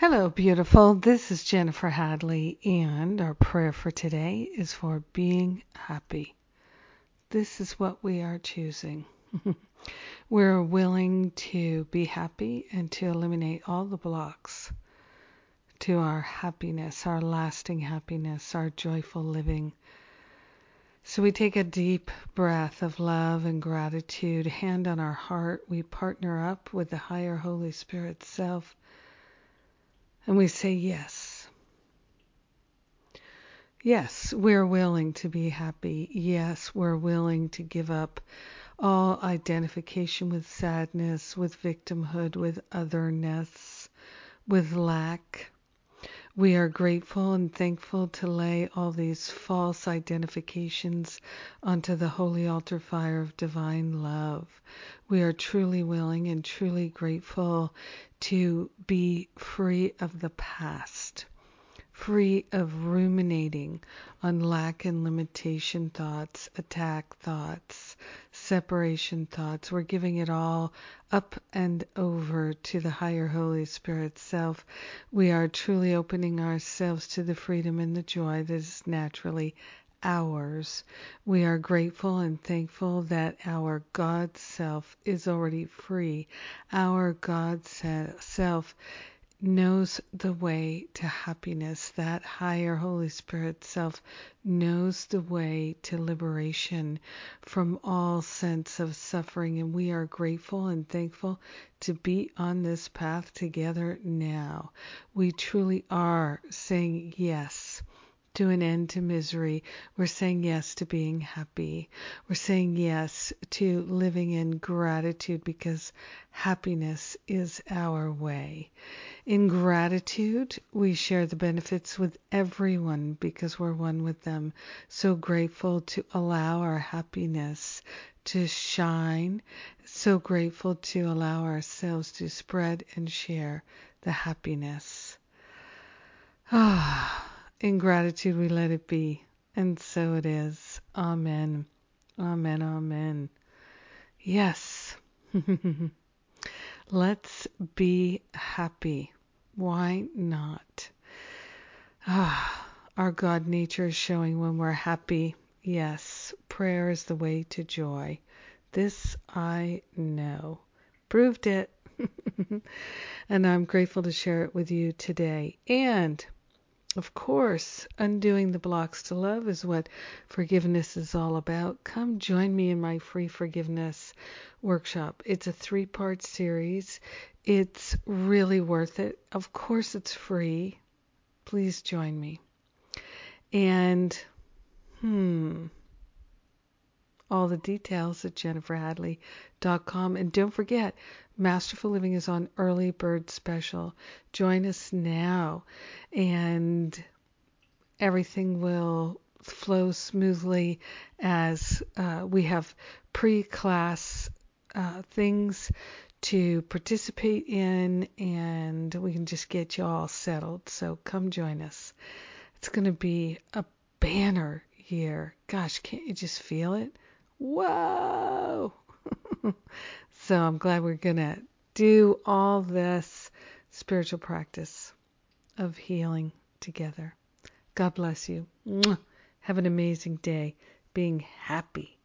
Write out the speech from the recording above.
Hello, beautiful. This is Jennifer Hadley, and our prayer for today is for being happy. This is what we are choosing. We're willing to be happy and to eliminate all the blocks to our happiness, our lasting happiness, our joyful living. So we take a deep breath of love and gratitude, hand on our heart. We partner up with the higher Holy Spirit self and we say yes. Yes, we're willing to be happy. Yes, we're willing to give up all identification with sadness, with victimhood, with otherness, with lack. We are grateful and thankful to lay all these false identifications onto the holy altar fire of divine love. We are truly willing and truly grateful to be free of the past, free of ruminating on lack and limitation thoughts, attack thoughts, separation thoughts. We're giving it all up and over to the higher Holy Spirit self. We are truly opening ourselves to the freedom and the joy that is naturally ours. We are grateful and thankful that our God self is already free. Our God self knows the way to happiness. That higher Holy Spirit self knows the way to liberation from all sense of suffering. And we are grateful and thankful to be on this path together now. We truly are saying yes to an end to misery. We're saying yes to being happy. We're saying yes to living in gratitude because happiness is our way. In gratitude, we share the benefits with everyone because we're one with them. So grateful to allow our happiness to shine. So grateful to allow ourselves to spread and share the happiness. Ah. In gratitude, we let it be. And so it is. Amen. Amen. Amen. Yes. Let's be happy. Why not? Ah, our God nature is showing when we're happy. Yes, prayer is the way to joy. This I know. Proved it. and I'm grateful to share it with you today. And of course, undoing the blocks to love is what forgiveness is all about. Come join me in my free forgiveness workshop. It's a three part series. It's really worth it. Of course, it's free. Please join me. And, hmm, all the details at jenniferhadley.com. And don't forget, Masterful Living is on early bird special. Join us now, and everything will flow smoothly as uh, we have pre class uh, things to participate in, and we can just get you all settled. So come join us. It's going to be a banner year. Gosh, can't you just feel it? Whoa! so I'm glad we're going to do all this spiritual practice of healing together. God bless you. Have an amazing day being happy.